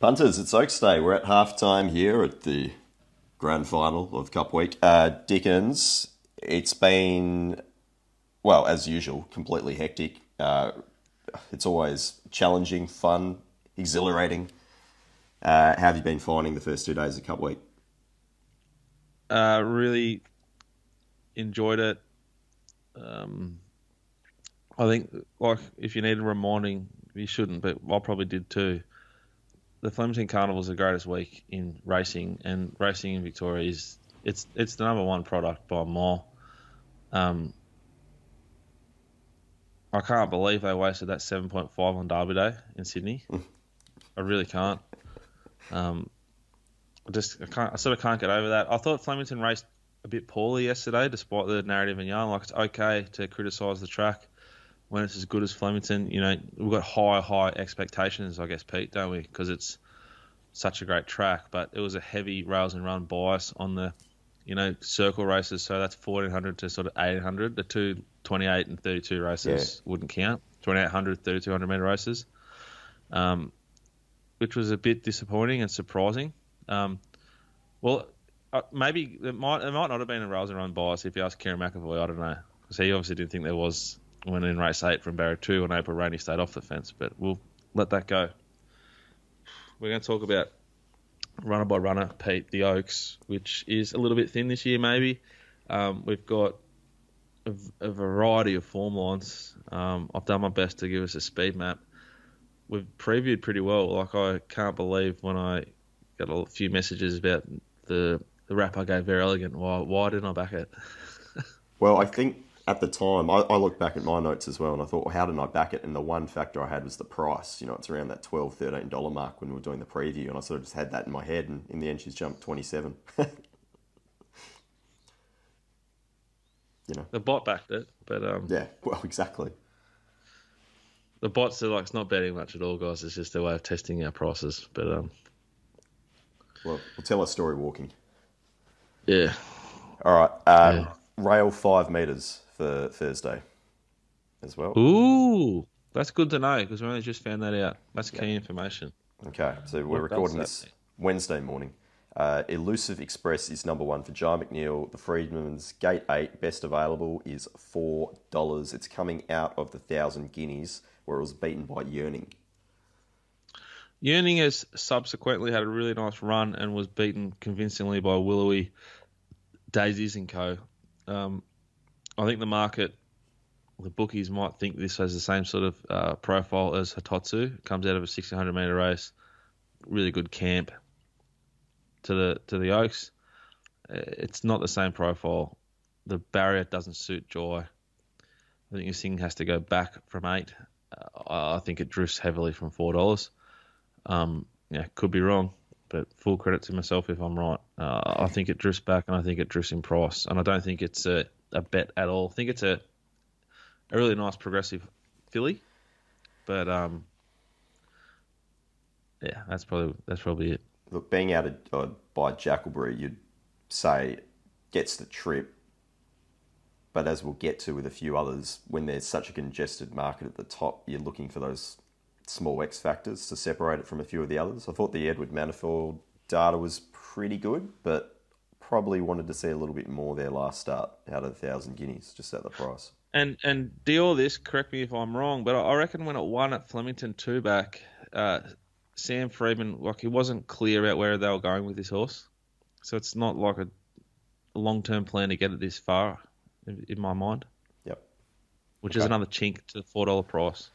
Punters, it's Oaks Day. We're at half time here at the grand final of Cup Week. Uh, Dickens, it's been, well, as usual, completely hectic. Uh, it's always challenging, fun, exhilarating. Uh, how have you been finding the first two days of Cup Week? Uh, really enjoyed it. Um, I think, like, if you need a reminding, you shouldn't, but I probably did too. The Flemington Carnival is the greatest week in racing, and racing in Victoria is it's it's the number one product by mile. Um, I can't believe they wasted that seven point five on Derby Day in Sydney. I really can't. Um, I just I can't. I sort of can't get over that. I thought Flemington raced a bit poorly yesterday, despite the narrative and yarn. Like it's okay to criticise the track when it's as good as Flemington. You know, we've got high, high expectations, I guess, Pete, don't we? Because it's such a great track. But it was a heavy rails and run bias on the, you know, circle races. So that's 1400 to sort of 800. The two 28 and 32 races yeah. wouldn't count. 2800, 3200 meter races, um, which was a bit disappointing and surprising. Um, well, uh, maybe it might it might not have been a rails and run bias if you ask Kerrin McEvoy. I don't know because he obviously didn't think there was when in race eight from barrier two on April Rainey stayed off the fence, but we'll let that go. We're going to talk about runner by runner, Pete, the Oaks, which is a little bit thin this year, maybe. Um, we've got a, a, variety of form lines. Um, I've done my best to give us a speed map. We've previewed pretty well. Like, I can't believe when I got a few messages about the, the rap I gave Very Elegant, Why, why didn't I back it? well, I think at the time, I, I looked back at my notes as well, and I thought, well, how did I back it? And the one factor I had was the price. You know, it's around that $12, $13 mark when we were doing the preview, and I sort of just had that in my head, and in the end, she's jumped 27 You know, the bot backed it, but um, yeah, well, exactly. The bots are like it's not betting much at all, guys. It's just a way of testing our prices. But um, well, we'll tell a story walking. Yeah. All right. Uh, yeah. Rail five meters for Thursday as well. Ooh, that's good to know because we only just found that out. That's key information. Okay, so we're what recording this Wednesday morning. Uh, Elusive Express is number one for Jye McNeil. The Freedman's Gate 8, best available, is $4. It's coming out of the Thousand Guineas, where it was beaten by Yearning. Yearning has subsequently had a really nice run and was beaten convincingly by Willowy, Daisies and Co. Um, I think the market, the bookies might think this has the same sort of uh, profile as Hitotsu. Comes out of a 1600 meter race, really good camp to the to the Oaks. Uh, it's not the same profile. The barrier doesn't suit Joy. I think this thing has to go back from eight. Uh, I think it drifts heavily from four dollars. Um, yeah, could be wrong, but full credit to myself if I'm right. Uh, I think it drifts back, and I think it drifts in price, and I don't think it's a a bet at all. I think it's a a really nice progressive filly, but um, yeah, that's probably that's probably it. Look, being out of, uh, by Jakkalberry, you'd say gets the trip, but as we'll get to with a few others, when there's such a congested market at the top, you're looking for those small X factors to separate it from a few of the others. I thought the Edward Manifold data was pretty good, but probably wanted to see a little bit more there last start out of the thousand guineas, just at the price. And and do all this, correct me if I'm wrong, but I reckon when it won at Flemington two back, uh, Sam Freedman like he wasn't clear about where they were going with this horse, so it's not like a, a long term plan to get it this far, in, in my mind. Yep. Which okay. is another chink to the four dollar price.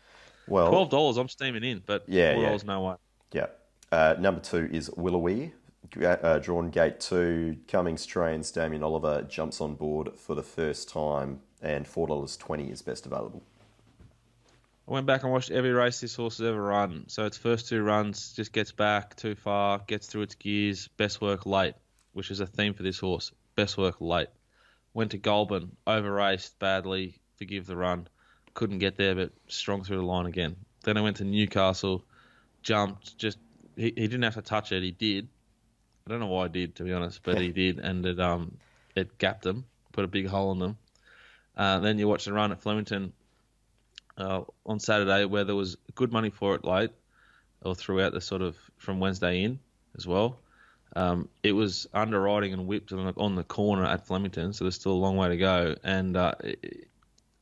Well, twelve dollars, I'm steaming in, but yeah, four dollars, yeah. no way. Yeah. Uh, number two is Willowy, uh, drawn gate two, Cummings trains, Damien Oliver jumps on board for the first time, and $4.20 is best available. I went back and watched every race this horse has ever run. So its first two runs just gets back too far, gets through its gears, best work late, which is a theme for this horse. Best work late. Went to Goulburn, over raced badly, forgive the run. Couldn't get there, but strong through the line again. Then I went to Newcastle, jumped, just he, he didn't have to touch it, he did, I don't know why I did, to be honest, but he did, and it um it gapped them, put a big hole in them. Uh, then you watch the run at Flemington uh, on Saturday, where there was good money for it late. or throughout the sort of from Wednesday in as well. Um, it was underwriting and whipped on the, on the corner at Flemington, so there's still a long way to go. And uh, it,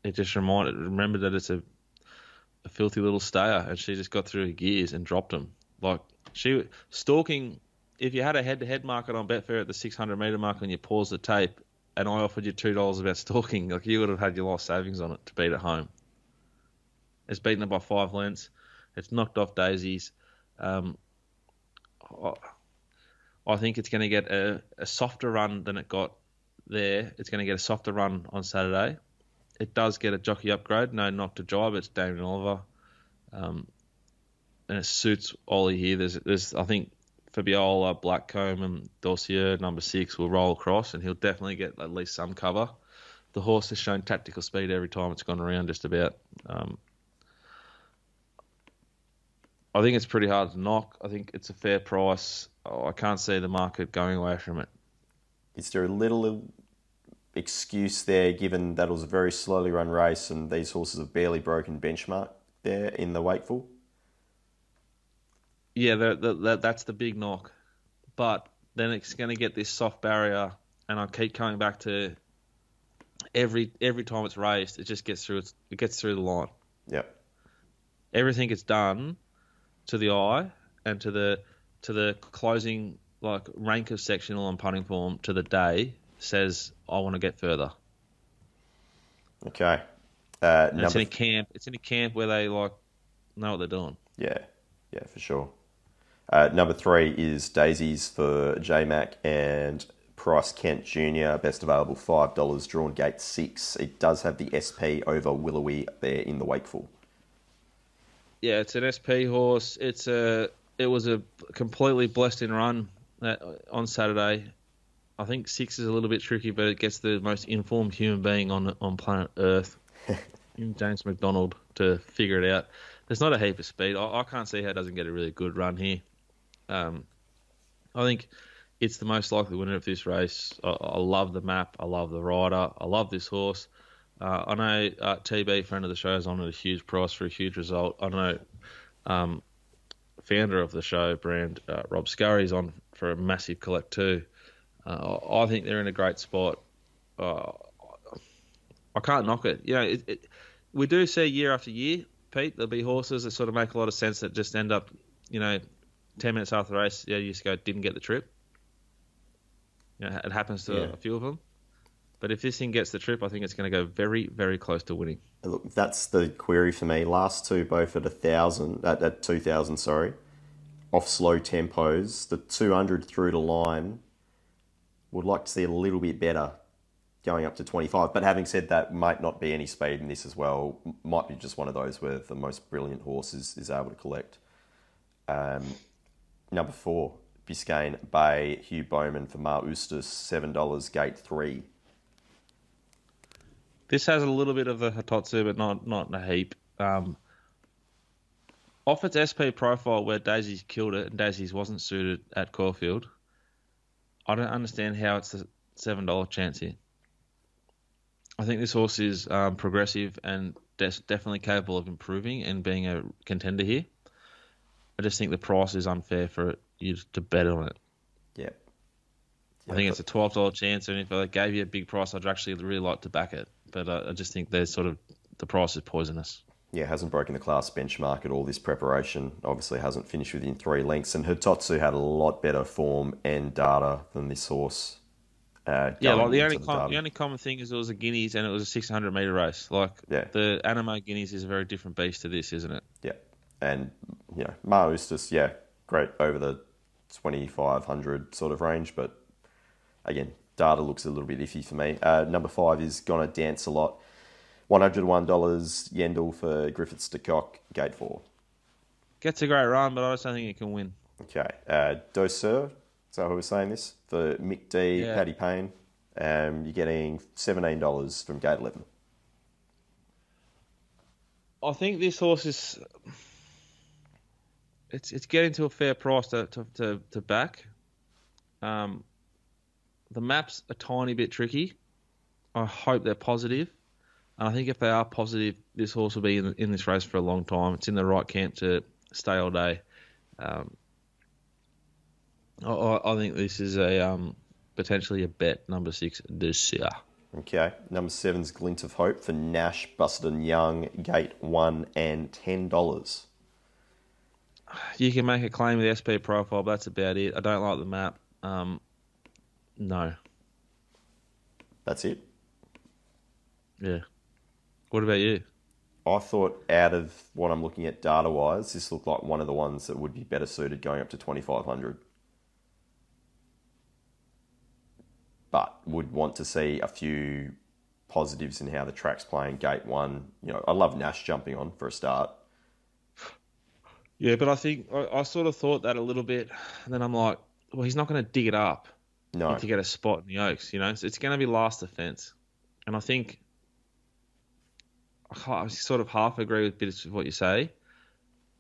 it just reminded remember that it's a, a filthy little stayer, and she just got through her gears and dropped him. Like she stalking. If you had a head-to-head market on Betfair at the 600 meter mark and you paused the tape, and I offered you two dollars about stalking, like you would have had your life savings on it to beat at home. It's beaten it by five lengths. It's knocked off daisies. Um, I think it's going to get a, a softer run than it got there. It's going to get a softer run on Saturday. It does get a jockey upgrade. No knock to drive. It's Damien Oliver, um, and it suits Ollie here. There's, there's, I think Fabiola, Blackcomb, and Dossier, number six, will roll across, and he'll definitely get at least some cover. The horse has shown tactical speed every time it's gone around, just about. Um, I think it's pretty hard to knock. I think it's a fair price. Oh, I can't see the market going away from it. Is there a little excuse there, given that it was a very slowly run race and these horses have barely broken benchmark there in the Wakeful? Yeah, that's the big knock. But then it's going to get this soft barrier, and I keep coming back to every every time it's raced, it just gets through. its, It gets through the line. Yep. Everything gets done to the eye and to the to the closing like rank of sectional and punting form to the day says I want to get further. Okay. Uh, it's in a camp. It's in a camp where they like know what they're doing. Yeah, yeah, for sure. Uh, number three is Daisies for J Mac and Price Kent Jr. Best available five dollars. Drawn gate six. It does have the SP over Willowy there in the Wakeful. Yeah, it's an SP horse. It's a it was a completely blessed in run that, on Saturday. I think six is a little bit tricky, but it gets the most informed human being on on planet Earth, James McDonald, to figure it out. There's not a heap of speed. I, I can't see how it doesn't get a really good run here. Um, I think it's the most likely winner of this race. I, I, love the map. I love the rider. I love this horse. Uh, I know uh, TB, friend of the show, is on at a huge price for a huge result. I know um, founder of the show brand, uh, Rob is on for a massive collect too. Uh, I think they're in a great spot. Uh, I can't knock it. You know, it, it, we do see year after year, Pete. There'll be horses that sort of make a lot of sense that just end up, you know, ten minutes after the race, yeah, you just go didn't get the trip. You know, it happens to yeah. a few of them. But if this thing gets the trip, I think it's going to go very, very close to winning. Look, that's the query for me. Last two both at a thousand, at, at two thousand, sorry, off slow tempos. The two hundred through the line would like to see a little bit better going up to 25. But having said that, might not be any speed in this as well. Might be just one of those where the most brilliant horse is, is able to collect. Um, number four, Biscayne Bay, Hugh Bowman for Maher Eustace, $7, gate three. This has a little bit of the Hitotsu, but not not a heap. Um, off its SP profile, where Daisy's killed it and Daisy's wasn't suited at Caulfield, I don't understand how it's a seven dollar chance here. I think this horse is um, progressive and des- definitely capable of improving and being a contender here. I just think the price is unfair for you to bet on it. Yep. I think it's a twelve dollar chance, and if I gave you a big price, I'd actually really like to back it. But uh, I just think there's sort of the price is poisonous. Yeah, hasn't broken the class benchmark at all this preparation. Obviously, hasn't finished within three lengths. And Hitotsu had a lot better form and data than this horse. Uh, yeah, like the only the, com- the, only common thing is it was a guineas and it was a 600 meter race. Like yeah. the Animo guineas is a very different beast to this, isn't it? Yeah, and you know, Eustace, yeah, great over the 2500 sort of range, but again, data looks a little bit iffy for me. Uh, number five is Gonna Dance a Lot. $101 Yendall for Griffiths de Kock, gate four. Gets a great run, but I just don't think it can win. Okay. Uh, Doseur, is that what we're saying this? For Mick D, yeah. Paddy Payne. Um, you're getting $17 from gate 11. I think this horse is. It's it's getting to a fair price to to, to, to back. Um, the map's a tiny bit tricky. I hope they're positive. And I think if they are positive, this horse will be in, in this race for a long time. It's in the right camp to stay all day. Um, I- I, think this is a um, potentially a bet number six this year. Okay. Number seven's Glint of Hope for Nash, Busuttin Young, Gate 1 and $10. You can make a claim with SP profile, but that's about it. I don't like the map. Um, no. That's it. Yeah. What about you? I thought out of what I'm looking at data wise, this looked like one of the ones that would be better suited going up to 2500. But would want to see a few positives in how the track's playing. Gate one, you know, I love Nash jumping on for a start. Yeah, but I think I, I sort of thought that a little bit, and then I'm like, well, he's not going to dig it up No, to get a spot in the Oaks, you know. So it's going to be last defence, and I think I sort of half agree with bits of what you say,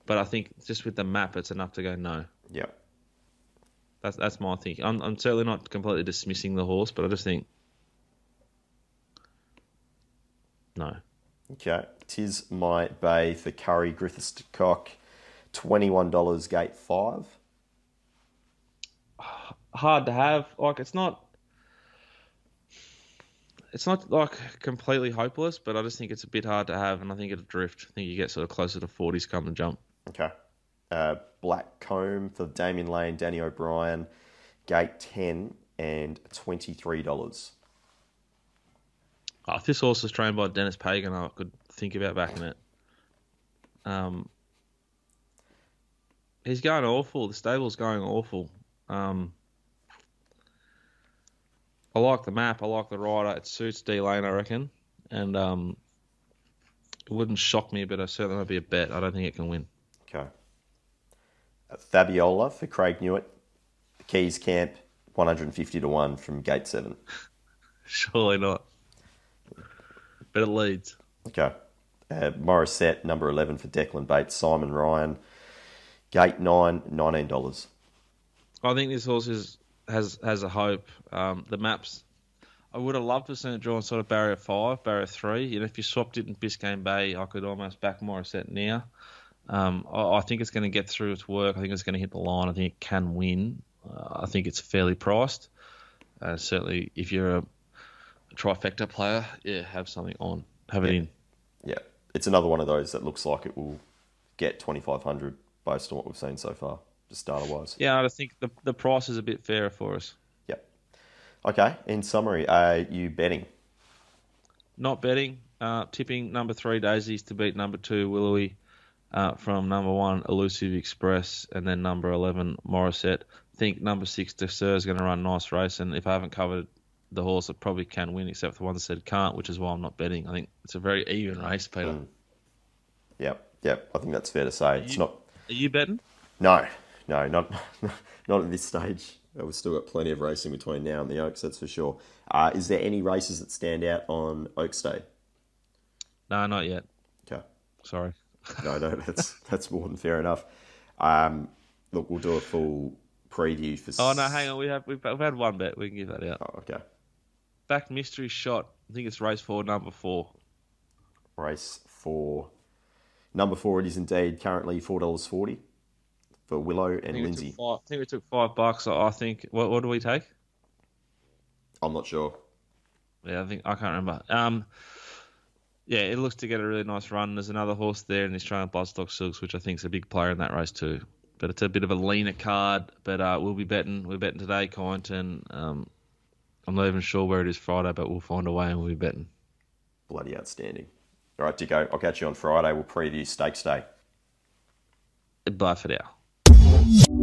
but I think just with the map, it's enough to go no. yeah, That's that's my thinking. I'm I'm certainly not completely dismissing the horse, but I just think no. okay. Tis my bay for Curry Griffiths de Kock, $21 gate five. hard to have. Like it's not. It's not like completely hopeless, but I just think it's a bit hard to have, and I think it'll drift. I think you get sort of closer to forties come the jump. Okay. Uh, Blackcomb for Damien Lane, Danny O'Brien, gate 10 and $23. Oh, if this horse was trained by Dennis Pagan, I could think about backing it. Um, he's going awful. The stable's going awful. Um, I like the map. I like the rider. It suits D Lane, I reckon. And um, it wouldn't shock me, but I certainly would be a bet. I don't think it can win. Okay. Uh, Fabiola for Craig Newitt, the Keys Camp, 150 to 1 from gate 7. Surely not. But it leads. Okay. Uh, Morissette, number 11 for Declan Bates, Simon Ryan, gate 9, $19. I think this horse is, has has a hope. Um, the maps, I would have loved to see it drawn sort of barrier five, barrier three. You know, if you swapped it in Biscayne Bay, I could almost back Morissette now. Um, I, I think it's going to get through its work. I think it's going to hit the line. I think it can win. Uh, I think it's fairly priced. Uh, certainly, if you're a trifecta player, yeah, have something on, have it Yeah. in. Yeah. It's another one of those that looks like it will get 2500 based on what we've seen so far, data wise. Yeah, I think the the price is a bit fairer for us. Yep. Okay. In summary, are you betting? Not betting. Uh, tipping number three Daisies to beat number two Willowy uh, from number one Elusive Express and then number eleven Morissette. Think number six Dessert is going to run a nice race, and if I haven't covered the horse, it probably can win, except for the one that said can't, which is why I'm not betting. I think it's a very even race, Peter. Yep. Yep. I think that's fair to say. It's You- not. Are you betting? No, no, not not at this stage. Uh, We've still got plenty of racing between now and the Oaks, that's for sure. Uh, is there any races that stand out on Oaks Day? No, not yet. Okay. Sorry. No, no, that's that's more than fair enough. Um, look, we'll do a full preview for. Oh no, hang on. We have we've, we've had one bet. We can give that out. Oh, okay. Back mystery shot. I think it's race four, number four. Race four. Number four, it is indeed currently four dollars forty for Willow and we Lindsay. five, I think we took five bucks. I I think. What, what do we take? I'm not sure. Yeah, I think I can't remember. Um, yeah, it looks to get a really nice run. There's another horse there in the Australian Bloodstock Silks, which I think is a big player in that race too. But it's a bit of a leaner card. But uh, we'll be betting. We're betting today, Kyneton. Um, I'm not even sure where it is Friday, but we'll find a way and we'll be betting. Bloody outstanding. All right, Dicko, I'll catch you on Friday. We'll preview Stakes Day. Bye for now you